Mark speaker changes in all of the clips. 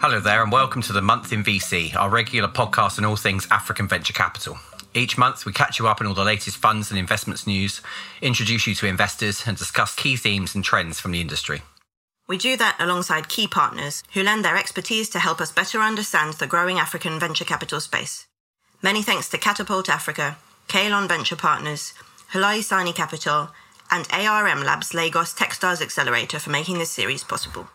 Speaker 1: Hello there, and welcome to the Month in VC, our regular podcast on all things African venture capital. Each month, we catch you up on all the latest funds and investments news, introduce you to investors, and discuss key themes and trends from the industry.
Speaker 2: We do that alongside key partners who lend their expertise to help us better understand the growing African venture capital space. Many thanks to Katapult Africa, Kalon Venture Partners, Hlayisani Capital, and ARM Labs Lagos Techstars Accelerator for making this series possible.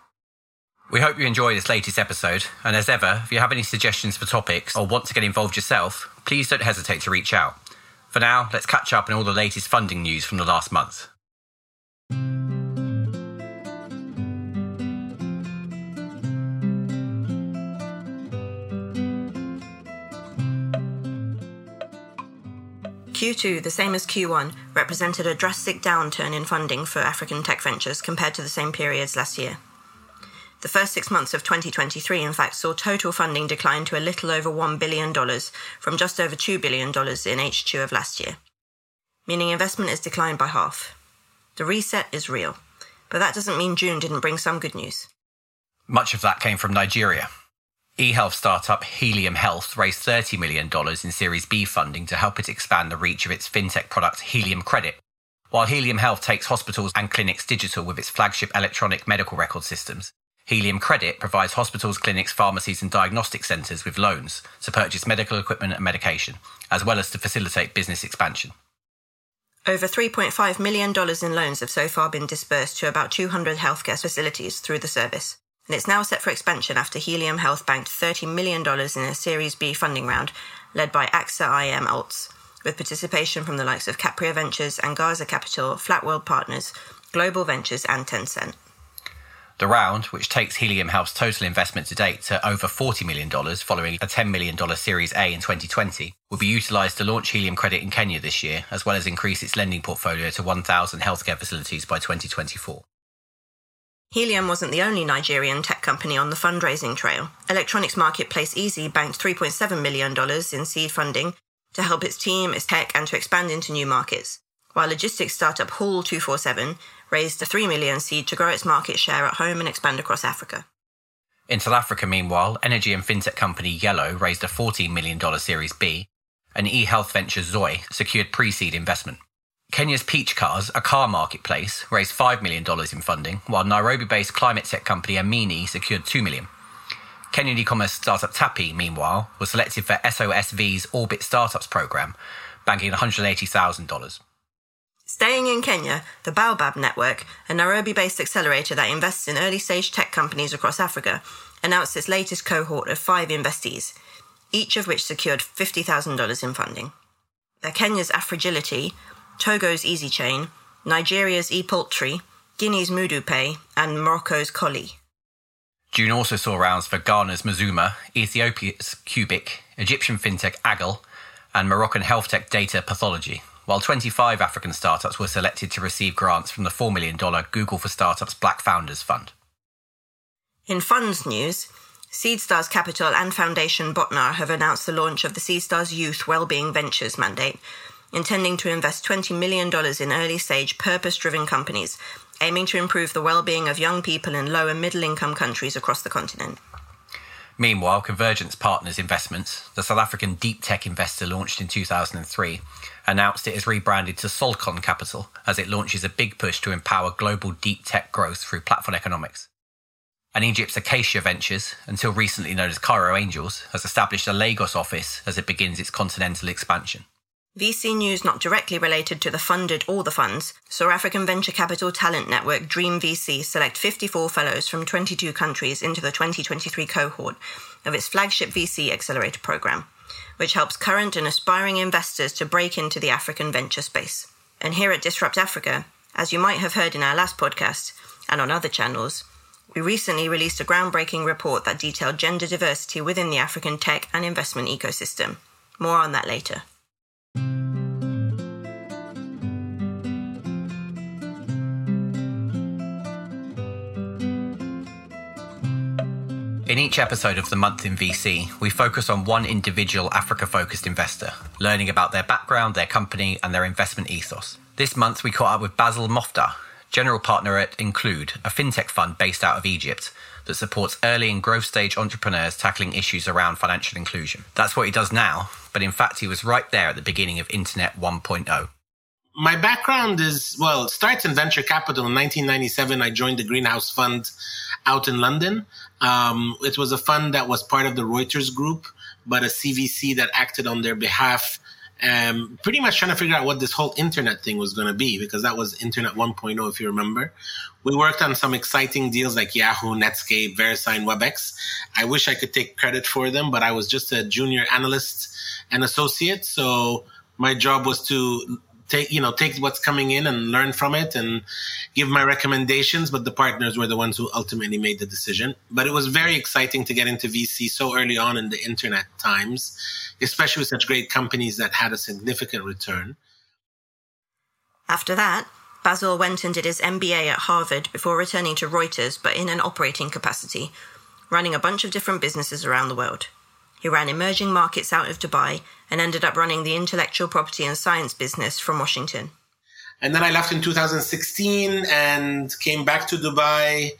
Speaker 1: We hope you enjoy this latest episode, and as ever, if you have any suggestions for topics or want to get involved yourself, please don't hesitate to reach out. For now, let's catch up on all the latest funding news from the last month.
Speaker 2: Q2, the same as Q1, represented a drastic downturn in funding for African tech ventures compared to the same periods last year. The first six months of 2023, in fact, saw total funding decline to a little over $1 billion from just over $2 billion in H2 of last year, meaning investment has declined by half. The reset is real, but that doesn't mean June didn't bring some good news.
Speaker 1: Much of that came from Nigeria. E-health startup Helium Health raised $30 million in Series B funding to help it expand the reach of its fintech product Helium Credit. While Helium Health takes hospitals and clinics digital with its flagship electronic medical record systems, Helium Credit provides hospitals, clinics, pharmacies, and diagnostic centres with loans to purchase medical equipment and medication, as well as to facilitate business expansion.
Speaker 2: Over $3.5 million in loans have so far been disbursed to about 200 healthcare facilities through the service and it's now set for expansion after Helium Health banked $30 million in a Series B funding round led by AXA IM Alts, with participation from the likes of Capria Ventures, Angaza Capital, Flatworld Partners, Global Ventures, and Tencent.
Speaker 1: The round, which takes Helium Health's total investment to date to over $40 million following a $10 million Series A in 2020, will be utilised to launch Helium Credit in Kenya this year, as well as increase its lending portfolio to 1,000 healthcare facilities by 2024.
Speaker 2: Helium wasn't the only Nigerian tech company on the fundraising trail. Electronics marketplace Easy banked $3.7 million in seed funding to help its team, its tech, and to expand into new markets. While logistics startup Haul 247 raised a 3 million seed to grow its market share at home and expand across Africa.
Speaker 1: In South Africa, meanwhile, energy and fintech company Yellow raised a $14 million Series B, and e-health venture Zoe secured pre-seed investment. Kenya's Peach Cars, a car marketplace, raised $5 million in funding, while Nairobi based climate tech company Amini secured 2 million. Kenyan e commerce startup Tapi, meanwhile, was selected for SOSV's Orbit Startups program, banking $180,000.
Speaker 2: Staying in Kenya, the Baobab Network, a Nairobi based accelerator that invests in early stage tech companies across Africa, announced its latest cohort of five investees, each of which secured $50,000 in funding. Kenya's Afragility Togo's Easy Chain, Nigeria's ePoultry, Guinea's MuduPay, and Morocco's Collie.
Speaker 1: June also saw rounds for Ghana's Mazuma, Ethiopia's Cubic, Egyptian fintech Agile, and Moroccan health tech Data Pathology, while 25 African startups were selected to receive grants from the $4 million Google for Startups Black Founders Fund.
Speaker 2: In funds news, Seedstars Capital and Foundation Botnar have announced the launch of the Seedstars Youth Wellbeing Ventures mandate, intending to invest $20 million in early stage purpose driven companies, aiming to improve the well being of young people in low and middle income countries across the continent.
Speaker 1: Meanwhile, Convergence Partners Investments, the South African deep tech investor launched in 2003, announced it has rebranded to Solcon Capital as it launches a big push to empower global deep tech growth through platform economics. And Egypt's Acasia Ventures, until recently known as Cairo Angels, has established a Lagos office as it begins its continental expansion.
Speaker 2: VC news not directly related to the funded or the funds saw African venture capital talent network Dream VC select 54 fellows from 22 countries into the 2023 cohort of its flagship VC accelerator program, which helps current and aspiring investors to break into the African venture space. And here at Disrupt Africa, as you might have heard in our last podcast and on other channels, we recently released a groundbreaking report that detailed gender diversity within the African tech and investment ecosystem. More on that later.
Speaker 1: In each episode of the Month in VC, we focus on one individual Africa focused investor, learning about their background, their company, and their investment ethos. This month, we caught up with Basil Moftah, general partner at Nclude, a fintech fund based out of Egypt that supports early and growth stage entrepreneurs tackling issues around financial inclusion. That's what he does now, but in fact, he was right there at the beginning of Internet 1.0.
Speaker 3: My background is, well, starts in venture capital. In 1997, I joined the Greenhouse Fund out in London. Um, it was a fund that was part of the Reuters Group, but a CVC that acted on their behalf um, pretty much trying to figure out what this whole internet thing was going to be because that was Internet 1.0, if you remember. We worked on some exciting deals like Yahoo, Netscape, VeriSign, WebEx. I wish I could take credit for them, but I was just a junior analyst and associate. So my job was to take you know take what's coming in and learn from it and give my recommendations but the partners were the ones who ultimately made the decision. But it was very exciting to get into vc so early on in the internet times especially with such great companies that had a significant return.
Speaker 2: After that basil went and did his mba at harvard before returning to reuters but in an operating capacity running a bunch of different businesses around the world he ran emerging markets out of Dubai and ended up running the intellectual property and science business from Washington.
Speaker 3: And then I left in 2016 and came back to Dubai,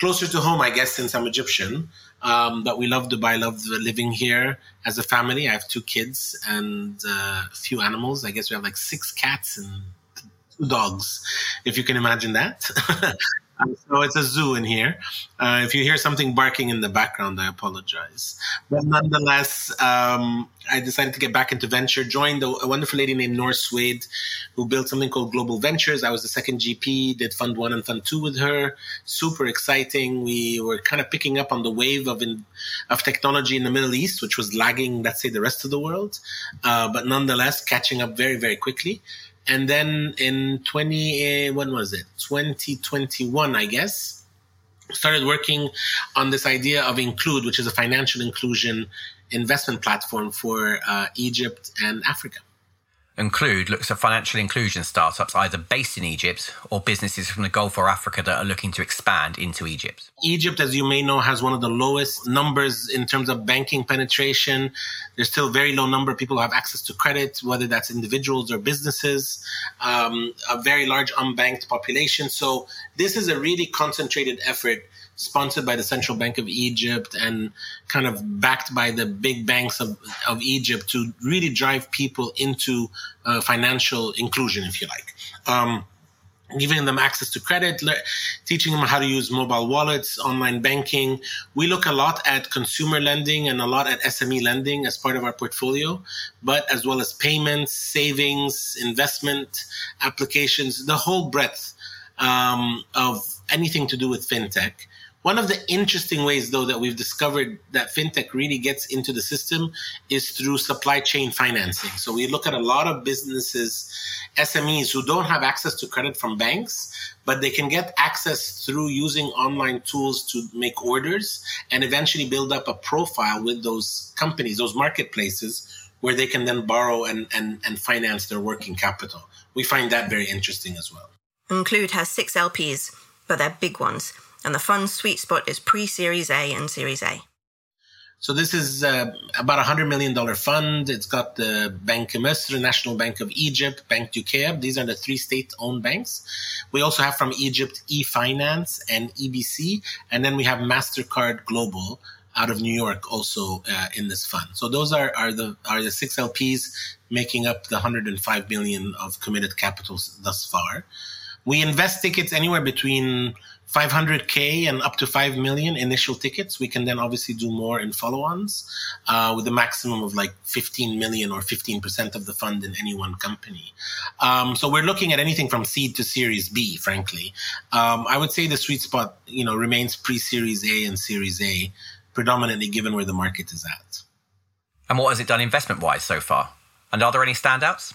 Speaker 3: closer to home, I guess, since I'm Egyptian. Um, but we love Dubai, love living here as a family. I have two kids and uh, a few animals. I guess we have like six cats and two dogs, if you can imagine that. so it's a zoo in here. Uh, if you hear something barking in the background, I apologize. But nonetheless, um, I decided to get back into venture. Joined a, a, wonderful lady named Noor Sweid, who built something called Global Ventures. I was the second GP. Did Fund One and Fund Two with her. Super exciting. We were kind of picking up on the wave of in, of technology in the Middle East, which was lagging, let's say, the rest of the world, uh, but nonetheless catching up very, very quickly. And then in 20, when was it? 2021, I guess, started working on this idea of Nclude, which is a financial inclusion investment platform for uh, Egypt and Africa.
Speaker 1: Nclude looks at financial inclusion startups either based in Egypt or businesses from the Gulf or Africa that are looking to expand into Egypt.
Speaker 3: Egypt, as you may know, has one of the lowest numbers in terms of banking penetration. There's still a very low number of people who have access to credit, whether that's individuals or businesses, um, a very large unbanked population. So this is a really concentrated effort sponsored by the Central Bank of Egypt and kind of backed by the big banks of, of Egypt to really drive people into uh, financial inclusion, if you like. Um, giving them access to credit, le- teaching them how to use mobile wallets, online banking. We look a lot at consumer lending and a lot at SME lending as part of our portfolio, but as well as payments, savings, investment applications, the whole breadth um, of anything to do with fintech. One of the interesting ways, though, that we've discovered that fintech really gets into the system is through supply chain financing. So we look at a lot of businesses, SMEs, who don't have access to credit from banks, but they can get access through using online tools to make orders and eventually build up a profile with those companies, those marketplaces, where they can then borrow and, and, and finance their working capital. We find that very interesting as well.
Speaker 2: Nclude has six LPs, but they're big ones and the fund's sweet spot is pre Series A and Series A.
Speaker 3: So this is uh, about a hundred million dollar fund. It's got the Bank of Misr, National Bank of Egypt, Banque du Caire. These are the three state-owned banks. We also have from Egypt eFinance and EBC, and then we have Mastercard Global out of New York also uh, in this fund. So those are, are the are the six LPs making up the 105 billion of committed capital thus far. We invest tickets anywhere between 500k and up to 5 million initial tickets. We can then obviously do more in follow-ons uh, with a maximum of like 15 million or 15% of the fund in any one company. Um, so we're looking at anything from seed to series b frankly. Um, i would say the sweet spot you know remains pre-series a and series a predominantly given where the market is at.
Speaker 1: And what has it done investment wise so far? And are there any standouts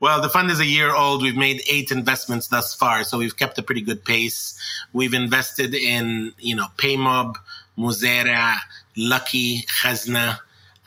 Speaker 3: well, the fund is a year old. We've made eight investments thus far, so we've kept a pretty good pace. We've invested in, you know, Paymob, Muzera, Lucky, Khazna,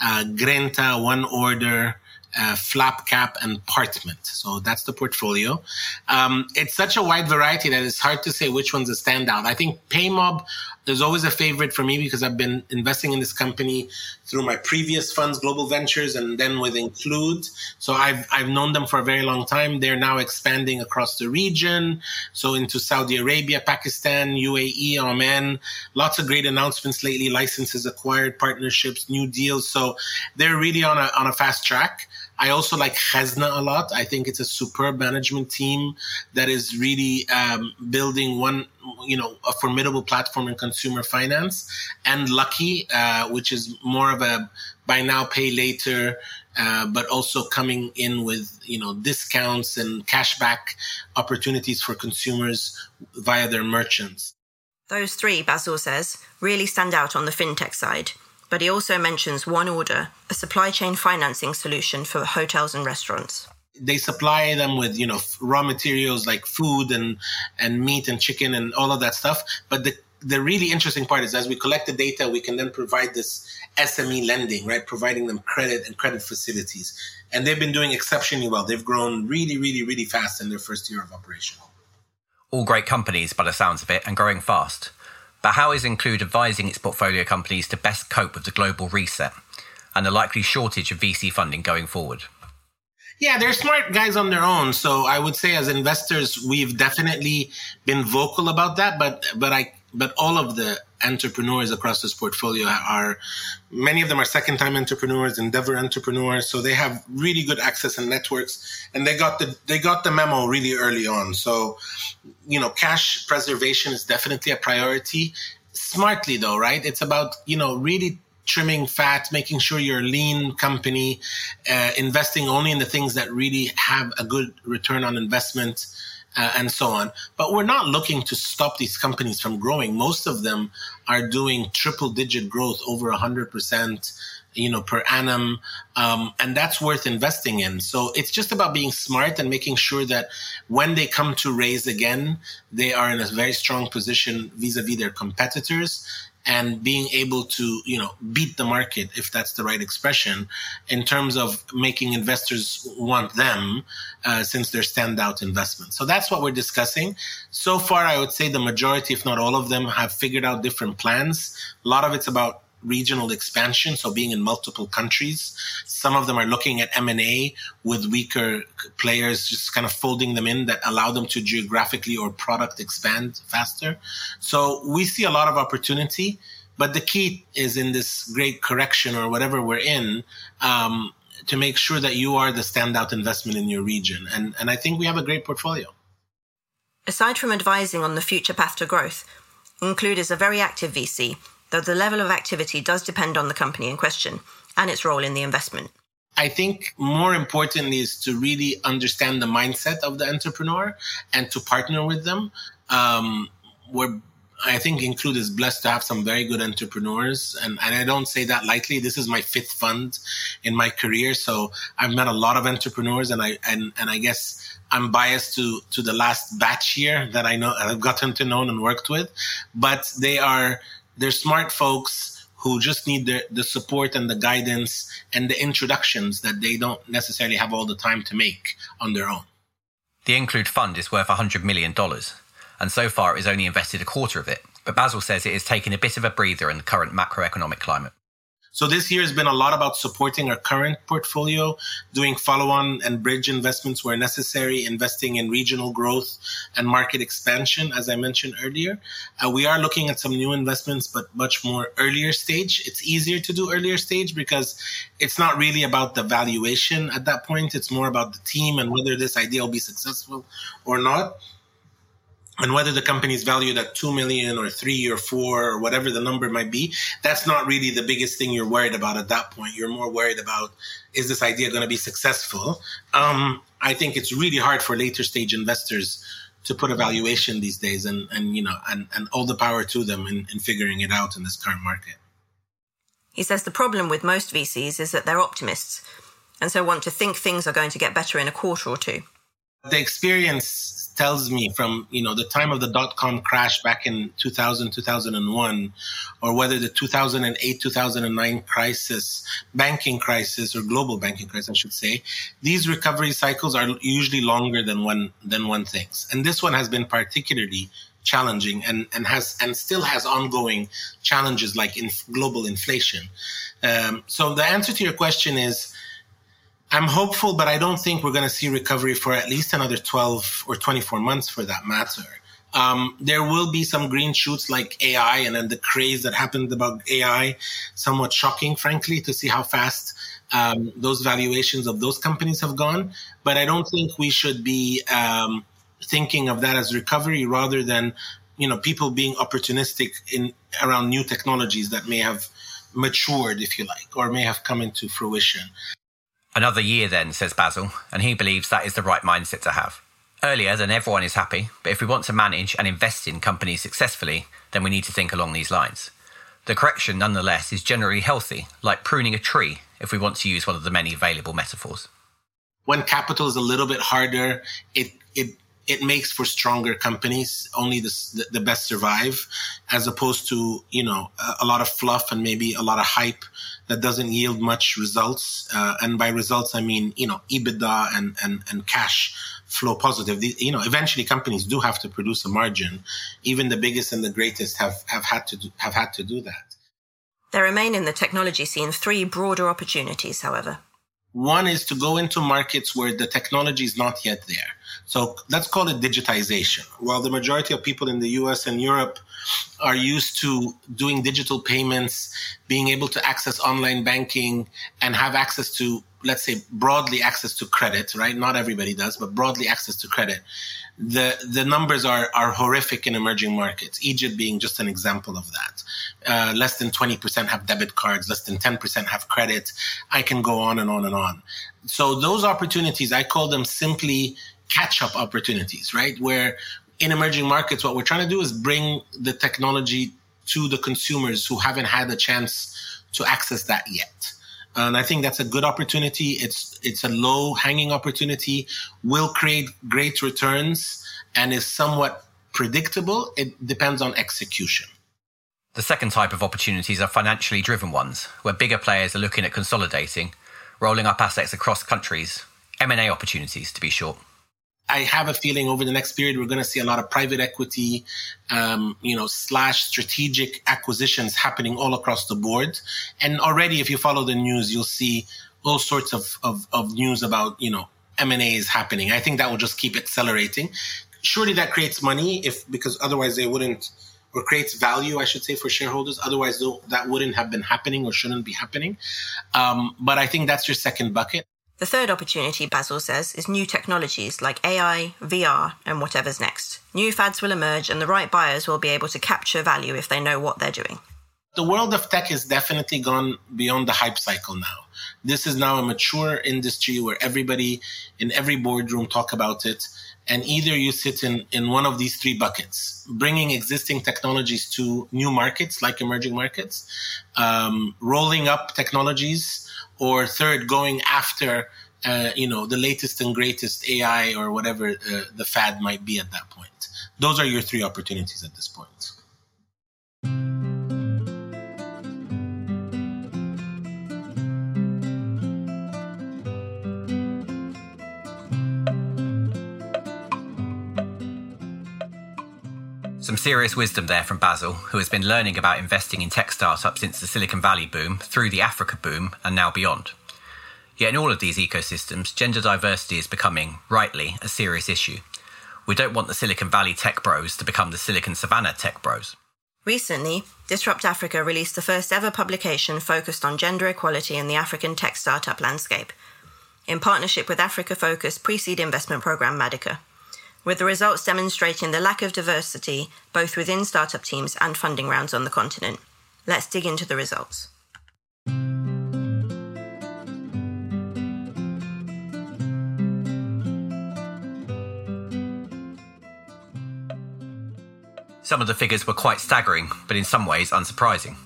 Speaker 3: uh, Grinta, One Order, uh, FlapKap, and Partment. So that's the portfolio. Um, it's such a wide variety that it's hard to say which one's a standout. I think Paymob is always a favorite for me because I've been investing in this company through my previous funds, Global Ventures, and then with Nclude. So I've I've known them for a very long time. They're now expanding across the region, so into Saudi Arabia, Pakistan, UAE, Oman. Lots of great announcements lately, licenses acquired, partnerships, new deals. So they're really on a on a fast track. I also like Khazna a lot. I think it's a superb management team that is really um, building one, you know, a formidable platform in consumer finance, and Lucky, uh, which is more of a buy now, pay later, uh, but also coming in with you know discounts and cashback opportunities for consumers via their merchants.
Speaker 2: Those three, Basil says, really stand out on the fintech side but he also mentions One Order, a supply chain financing solution for hotels and restaurants.
Speaker 3: They supply them with, you know, raw materials like food and, and meat and chicken and all of that stuff. But the, the really interesting part is as we collect the data, we can then provide this SME lending, right? Providing them credit and credit facilities. And they've been doing exceptionally well. They've grown really, really, really fast in their first year of operation.
Speaker 1: All great companies by the sounds of it and growing fast. But how is Nclude advising its portfolio companies to best cope with the global reset and the likely shortage of VC funding going forward?
Speaker 3: Yeah, they're smart guys on their own. So I would say as investors, we've definitely been vocal about that, but but I but all of the entrepreneurs across this portfolio are many of them are second time entrepreneurs endeavor entrepreneurs so they have really good access and networks and they got the they got the memo really early on. So you know cash preservation is definitely a priority. Smartly though right? It's about you know really trimming fat, making sure you're a lean company, uh, investing only in the things that really have a good return on investment uh, and so on. But we're not looking to stop these companies from growing. Most of them are doing triple digit growth over 100%, you know, per annum. Um, and that's worth investing in. So it's just about being smart and making sure that when they come to raise again, they are in a very strong position vis a vis their competitors and being able to you know beat the market if that's the right expression in terms of making investors want them uh, since they're standout investments. So that's what we're discussing. So far i would say the majority if not all of them have figured out different plans. A lot of it's about regional expansion, so being in multiple countries. Some of them are looking at M&A with weaker players, just kind of folding them in that allow them to geographically or product expand faster. So we see a lot of opportunity, but the key is in this great correction or whatever we're in, um, to make sure that you are the standout investment in your region. And, and I think we have a great portfolio.
Speaker 2: Aside from advising on the future path to growth, Nclude is a very active VC though the level of activity does depend on the company in question and its role in the investment.
Speaker 3: I think more importantly is to really understand the mindset of the entrepreneur and to partner with them. Um, we're I think Nclude is blessed to have some very good entrepreneurs. And, and I don't say that lightly. This is my fifth fund in my career. So I've met a lot of entrepreneurs and I, and, and I guess I'm biased to, to the last batch here that I know I've gotten to know and worked with, but they are they're smart folks who just need the, the support and the guidance and the introductions that they don't necessarily have all the time to make on their own.
Speaker 1: The Nclude Fund is worth $100 million, and so far it has only invested a quarter of it. But Basil says it is taking a bit of a breather in the current macroeconomic climate.
Speaker 3: So this year has been a lot about supporting our current portfolio, doing follow-on and bridge investments where necessary, investing in regional growth and market expansion, as I mentioned earlier. Uh, we are looking at some new investments, but much more earlier stage. It's easier to do earlier stage because it's not really about the valuation at that point. It's more about the team and whether this idea will be successful or not and whether the company is valued at 2 million or 3 or 4 or whatever the number might be that's not really the biggest thing you're worried about at that point. You're more worried about is this idea going to be successful? Um, i think it's really hard for later stage investors to put a valuation these days and, and you know and, and all the power to them in, in figuring it out in this current market.
Speaker 2: He says the problem with most vcs is that they're optimists and so want to think things are going to get better in a quarter or two.
Speaker 3: The experience tells me from you know the time of the dot com crash back in 2000 2001 or whether the 2008 2009 crisis banking crisis or global banking crisis I should say these recovery cycles are usually longer than one than one thinks and this one has been particularly challenging and, and has and still has ongoing challenges like in global inflation. Um, so the answer to your question is I'm hopeful, but I don't think we're going to see recovery for at least another 12 or 24 months for that matter. Um, there will be some green shoots like AI and then the craze that happened about AI, somewhat shocking, frankly, to see how fast um, those valuations of those companies have gone. But I don't think we should be um, thinking of that as recovery rather than you know people being opportunistic in around new technologies that may have matured, if you like, or may have come into fruition.
Speaker 1: Another year, then, says Basil, and he believes that is the right mindset to have. Earlier, then everyone is happy, but if we want to manage and invest in companies successfully, then we need to think along these lines. The correction, nonetheless, is generally healthy, like pruning a tree, if we want to use one of the many available metaphors.
Speaker 3: When capital is a little bit harder, it, it it makes for stronger companies. Only the, the best survive, as opposed to you know a, a, lot of fluff and maybe a lot of hype that doesn't yield much results. Uh, and by results, I mean you know EBITDA and and and cash flow positive. The, you know, eventually companies do have to produce a margin. Even the biggest and the greatest have have had to do, have had to do that.
Speaker 2: There remain in the technology scene three broader opportunities, however.
Speaker 3: One is to go into markets where the technology is not yet there. So let's call it digitization. While the majority of people in the US and Europe are used to doing digital payments, being able to access online banking and have access to, let's say, broadly access to credit, right? Not everybody does, but broadly access to credit. The, the numbers are, are horrific in emerging markets, Egypt being just an example of that. Uh, less than 20% have debit cards, less than 10% have credit. I can go on and on and on. So those opportunities, I call them simply catch up opportunities, right? Where in emerging markets, what we're trying to do is bring the technology to the consumers who haven't had a chance to access that yet. And I think that's a good opportunity. It's it's a low hanging opportunity, will create great returns, and is somewhat predictable. It depends on execution.
Speaker 1: The second type of opportunities are financially driven ones, where bigger players are looking at consolidating, rolling up assets across countries, M&A opportunities to be short.
Speaker 3: I have a feeling over the next period we're going to see a lot of private equity, um, you know, slash strategic acquisitions happening all across the board. And already, if you follow the news, you'll see all sorts of, of, of news about you know M and A is happening. I think that will just keep accelerating. Surely that creates money if because otherwise they wouldn't or creates value, I should say, for shareholders. Otherwise, that wouldn't have been happening or shouldn't be happening. Um, but I think that's your second bucket.
Speaker 2: The third opportunity, Basil says, is new technologies like AI, VR, and whatever's next. New fads will emerge, and the right buyers will be able to capture value if they know what they're doing.
Speaker 3: The world of tech has definitely gone beyond the hype cycle now. This is now a mature industry where everybody in every boardroom talk about it. And either you sit in, in one of these three buckets, bringing existing technologies to new markets like emerging markets, um, rolling up technologies or third, going after uh, you know the latest and greatest AI or whatever uh, the fad might be at that point. Those are your three opportunities at this point.
Speaker 1: Serious wisdom there from Basil, who has been learning about investing in tech startups since the Silicon Valley boom, through the Africa boom, and now beyond. Yet in all of these ecosystems, gender diversity is becoming, rightly, a serious issue. We don't want the Silicon Valley tech bros to become the Silicon Savannah tech bros.
Speaker 2: Recently, Disrupt Africa released the first ever publication focused on gender equality in the African tech startup landscape, in partnership with Africa focused pre seed investment program Madica with the results demonstrating the lack of diversity both within startup teams and funding rounds on the continent. Let's dig into the results.
Speaker 1: Some of the figures were quite staggering, but in some ways unsurprising.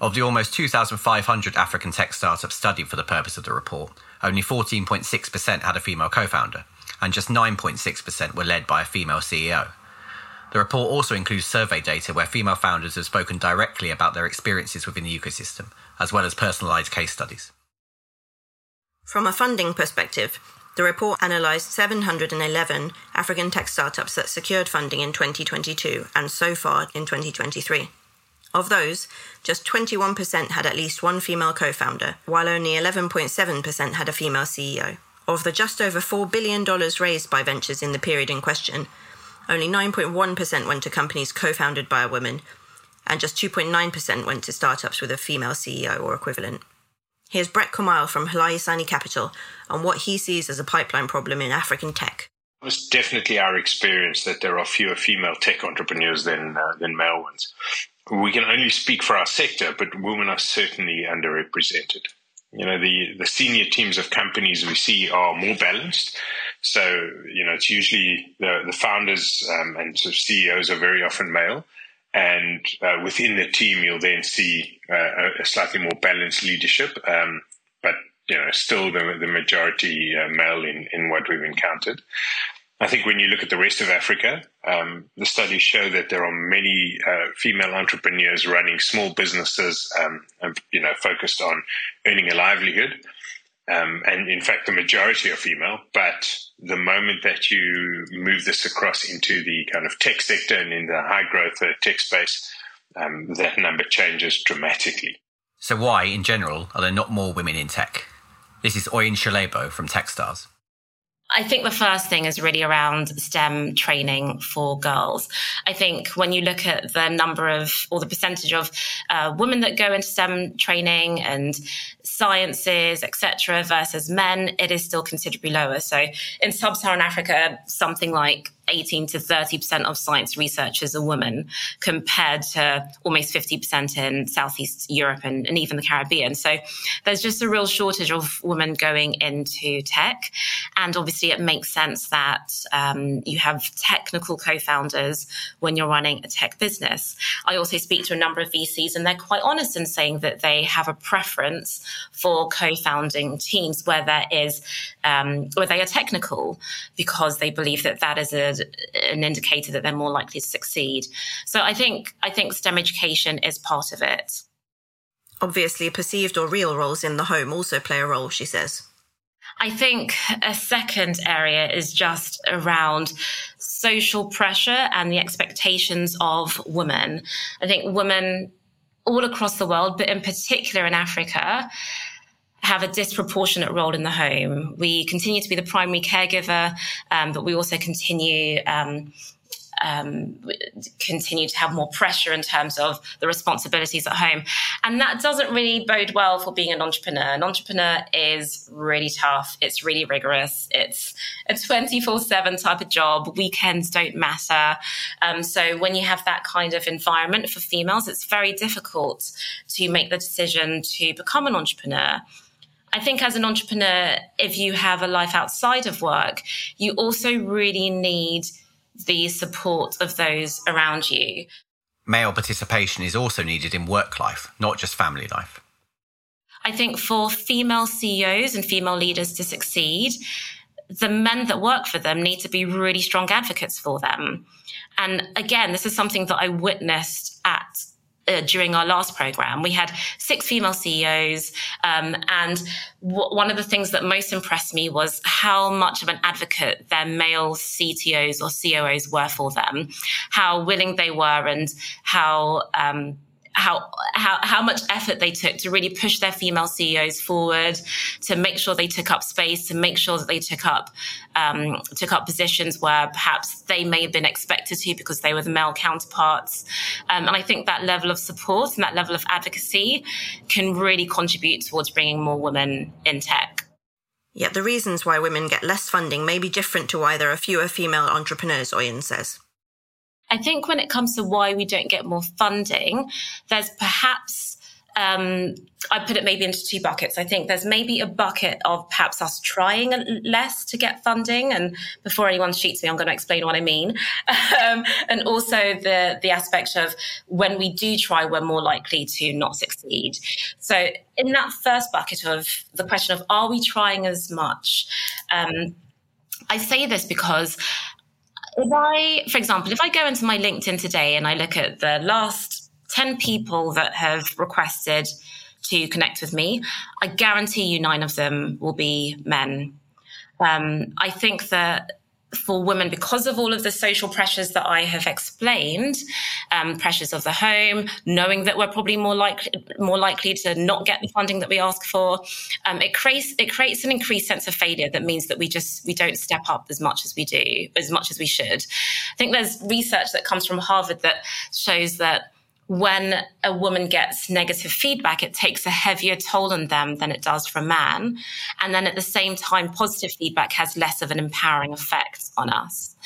Speaker 1: Of the almost 2,500 African tech startups studied for the purpose of the report, only 14.6% had a female co founder and just 9.6% were led by a female CEO. The report also includes survey data where female founders have spoken directly about their experiences within the ecosystem, as well as personalised case studies.
Speaker 2: From a funding perspective, The report analysed 711 African tech startups that secured funding in 2022 and so far in 2023. Of those, just 21% had at least one female co founder, while only 11.7% had a female CEO. Of the just over $4 billion raised by ventures in the period in question, only 9.1% went to companies co founded by a woman, and just 2.9% went to startups with a female CEO or equivalent. Here's Brett Commaille from Hlayisani Capital on what he sees as a pipeline problem in African tech.
Speaker 4: It's definitely our experience that there are fewer female tech entrepreneurs than uh, than male ones. We can only speak for our sector, but women are certainly underrepresented. You know, the, the senior teams of companies we see are more balanced. So, you know, it's usually the, the founders um, and sort of CEOs are very often male. And uh, within the team, you'll then see uh, a slightly more balanced leadership, um, but you know, still the, the majority uh, male in, in what we've encountered. I think when you look at the rest of Africa, um, the studies show that there are many uh, female entrepreneurs running small businesses, um, and, you know, focused on earning a livelihood. Um, and in fact, the majority are female. But the moment that you move this across into the kind of tech sector and in the high growth uh, tech space, um, that number changes dramatically.
Speaker 1: So, why, in general, are there not more women in tech? This is Oyin Solebo from Techstars.
Speaker 5: I think the first thing is really around STEM training for girls. I think when you look at the number of or the percentage of uh, women that go into STEM training and sciences, etc., versus men, it is still considerably lower. So in sub-Saharan Africa, something like 18 to 30% of science researchers are women compared to almost 50% in Southeast Europe and, and, even the Caribbean. So there's just a real shortage of women going into tech. And obviously, it makes sense that um, you have technical co founders when you're running a tech business. I also speak to a number of VCs, and they're quite honest in saying that they have a preference for co founding teams where there is, um, where they are technical because they believe that that is a an indicator that they're more likely to succeed. So I think I think STEM education is part of it.
Speaker 2: Obviously, perceived or real roles in the home also play a role, she says.
Speaker 5: I think a second area is just around social pressure and the expectations of women. I think women all across the world, but in particular in Africa, have a disproportionate role in the home. We continue to be the primary caregiver, um, but we also continue. Um, um, continue to have more pressure in terms of the responsibilities at home. And that doesn't really bode well for being an entrepreneur. An entrepreneur is really tough. It's really rigorous. It's a 24 7 type of job. Weekends don't matter. Um, so when you have that kind of environment for females, it's very difficult to make the decision to become an entrepreneur. I think as an entrepreneur, if you have a life outside of work, you also really need the support of those around you.
Speaker 1: Male participation is also needed in work life, not just family life.
Speaker 5: I think for female CEOs and female leaders to succeed, the men that work for them need to be really strong advocates for them. And again, this is something that I witnessed at uh, during our last program. We had six female CEOs, um, and w- one of the things that most impressed me was how much of an advocate their male CTOs or COOs were for them, how willing they were, and how um, how how how much effort they took to really push their female CEOs forward, to make sure they took up space, to make sure that they took up um, took up positions where perhaps they may have been expected to because they were the male counterparts. Um, and I think that level of support and that level of advocacy can really contribute towards bringing more women in tech.
Speaker 2: Yet the reasons why women get less funding may be different to why there are fewer female entrepreneurs, Oyin says.
Speaker 5: I think when it comes to why we don't get more funding, there's perhaps um, I put it maybe into two buckets. I think there's maybe a bucket of perhaps us trying less to get funding, and before anyone shoots me, I'm going to explain what I mean. Um, and also the the aspect of when we do try, we're more likely to not succeed. So in that first bucket of the question of are we trying as much, um, I say this because if I, for example, if I go into my LinkedIn today and I look at the last 10 people that have requested to connect with me, I guarantee you nine of them will be men. Um, I think that for women because of all of the social pressures that I have explained, um, pressures of the home, knowing that we're probably more likely more likely to not get the funding that we ask for. Um, it creates it creates an increased sense of failure that means that we just we don't step up as much as we do, as much as we should. I think there's research that comes from Harvard that shows that when a woman gets negative feedback, it takes a heavier toll on them than it does for a man. And then at the same time, positive feedback has less of an empowering effect on us.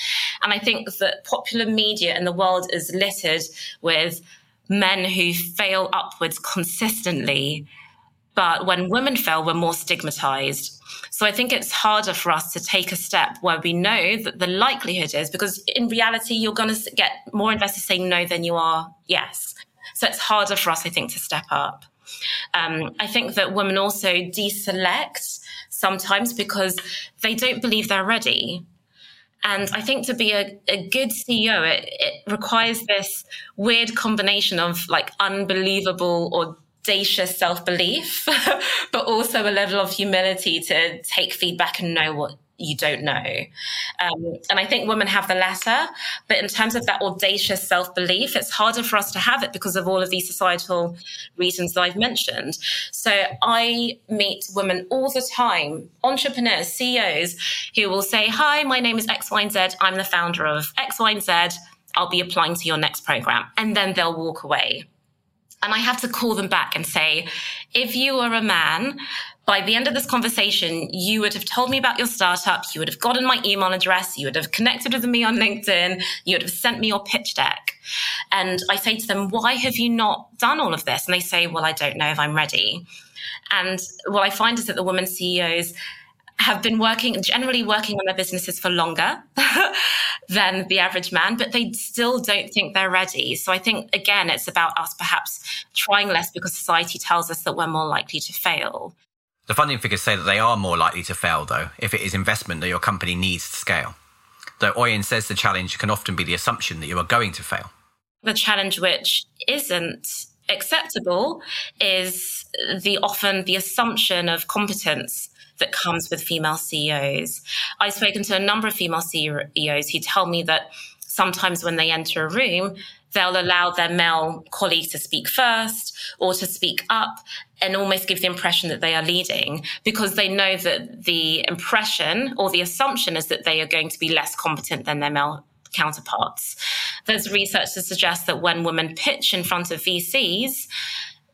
Speaker 5: And I think that popular media in the world is littered with men who fail upwards consistently. But when women fail, we're more stigmatized. So I think it's harder for us to take a step where we know that the likelihood is because in reality, you're going to get more investors saying no than you are yes. So it's harder for us, I think, to step up. Um, I think that women also deselect sometimes because they don't believe they're ready. And I think to be a, a good CEO, it, it requires this weird combination of like unbelievable or audacious self belief, but also a level of humility to take feedback and know what you don't know. Um, and I think women have the latter, but in terms of that audacious self belief, it's harder for us to have it because of all of these societal reasons that I've mentioned. So I meet women all the time, entrepreneurs, CEOs, who will say, Hi, my name is X, Y, and Z. I'm the founder of X, Y, and Z. I'll be applying to your next program. And then they'll walk away. And I have to call them back and say, if you were a man, by the end of this conversation, you would have told me about your startup. You would have gotten my email address. You would have connected with me on LinkedIn. You would have sent me your pitch deck. And I say to them, why have you not done all of this? And they say, well, I don't know if I'm ready. And what I find is that the women CEOs have been working, generally working on their businesses for longer than the average man, but they still don't think they're ready. So I think, again, it's about us perhaps trying less because society tells us that we're more likely to fail.
Speaker 1: The funding figures say that they are more likely to fail, though, if it is investment that your company needs to scale. Though Oyin says the challenge can often be the assumption that you are going to fail.
Speaker 5: The challenge which isn't acceptable is the often the assumption of competence that comes with female CEOs. I've spoken to a number of female CEOs who tell me that sometimes when they enter a room, they'll allow their male colleagues to speak first or to speak up and almost give the impression that they are leading because they know that the impression or the assumption is that they are going to be less competent than their male counterparts. There's research to suggest that when women pitch in front of VCs,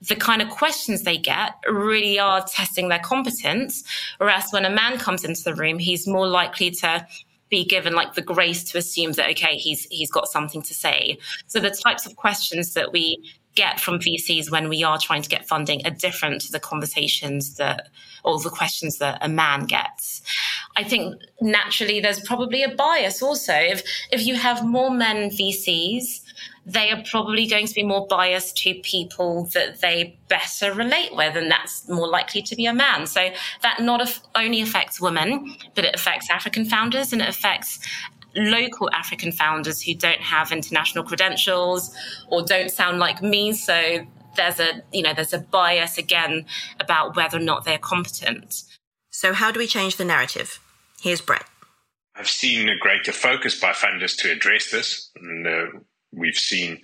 Speaker 5: the kind of questions they get really are testing their competence. Whereas when a man comes into the room, he's more likely to be given like the grace to assume that okay, he's he's got something to say. So the types of questions that we get from VCs when we are trying to get funding are different to the conversations that or the questions that a man gets. I think naturally there's probably a bias also. If if you have more men VCs, they are probably going to be more biased to people that they better relate with, and that's more likely to be a man. So that not only affects women, but it affects African founders and it affects local African founders who don't have international credentials or don't sound like me. So there's a you know there's a bias again about whether or not they're competent.
Speaker 2: So how do we change the narrative? Here's Brett.
Speaker 4: I've seen a greater focus by funders to address this, and uh, we've seen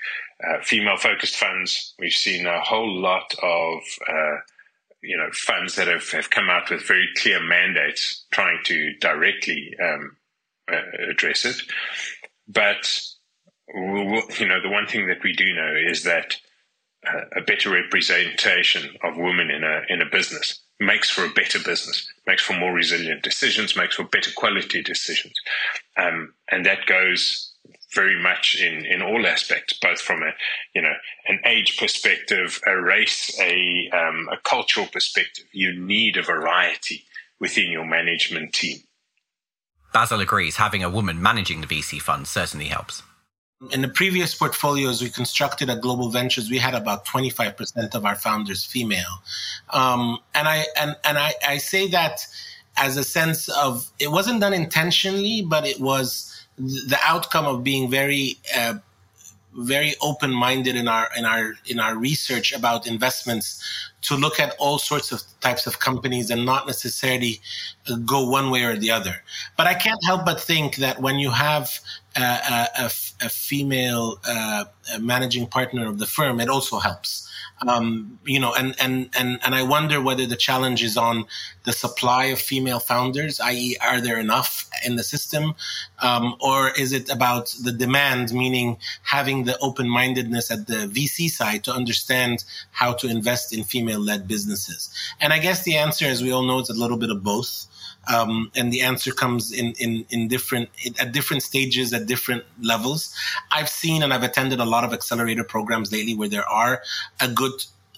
Speaker 4: uh, female focused funds. We've seen a whole lot of uh, you know funds that have, have come out with very clear mandates trying to directly um, uh, address it. But you know, the one thing that we do know is that uh, a better representation of women in a in a business makes for a better business, makes for more resilient decisions, makes for better quality decisions, um, and that goes very much in in all aspects, both from a you know an age perspective, a race, a um, a cultural perspective. You need a variety within your management team.
Speaker 1: Basil agrees having a woman managing the VC fund certainly helps.
Speaker 3: In the previous portfolios we constructed at Global Ventures, we had about 25% of our founders female. Um, and I, and, and I, I say that as a sense of, it wasn't done intentionally, but it was the outcome of being very, uh, very open minded in our in our in our research about investments to look at all sorts of types of companies and not necessarily uh, go one way or the other. But I can't help but think that when you have a, a, a female uh, managing partner of the firm, it also helps um, you know, and, and, and, and I wonder whether the challenge is on the supply of female founders, i.e., are there enough in the system? Um, or is it about the demand, meaning having the open mindedness at the VC side to understand how to invest in female led businesses? And I guess the answer, as we all know, is a little bit of both. Um, and the answer comes in, in, in different at different stages at different levels. I've seen and I've attended a lot of accelerator programs lately where there are a good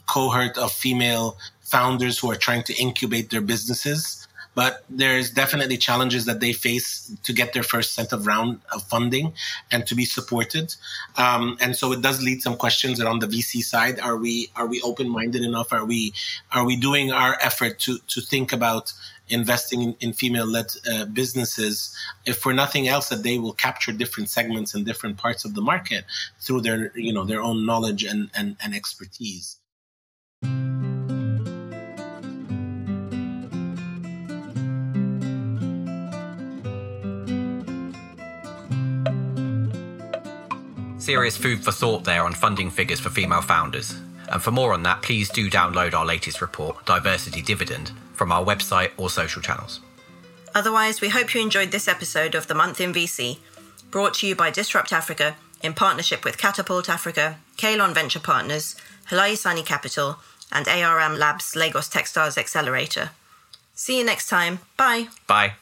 Speaker 3: cohort of female founders who are trying to incubate their businesses. But there's definitely challenges that they face to get their first set of round of funding and to be supported. Um, and so it does lead some questions around the VC side. Are we are we open minded enough? Are we are we doing our effort to to think about investing in, in female-led uh, businesses, if for nothing else, that they will capture different segments and different parts of the market through their, you know, their own knowledge and, and, and expertise.
Speaker 1: Serious food for thought there on funding figures for female founders. And for more on that, please do download our latest report, Diversity Dividend, from our website or social channels.
Speaker 2: Otherwise, we hope you enjoyed this episode of The Month in VC, brought to you by Disrupt Africa in partnership with Katapult Africa, Kalon Venture Partners, Hlayisani Capital, and ARM Labs Lagos Techstars Accelerator. See you next time. Bye.
Speaker 1: Bye.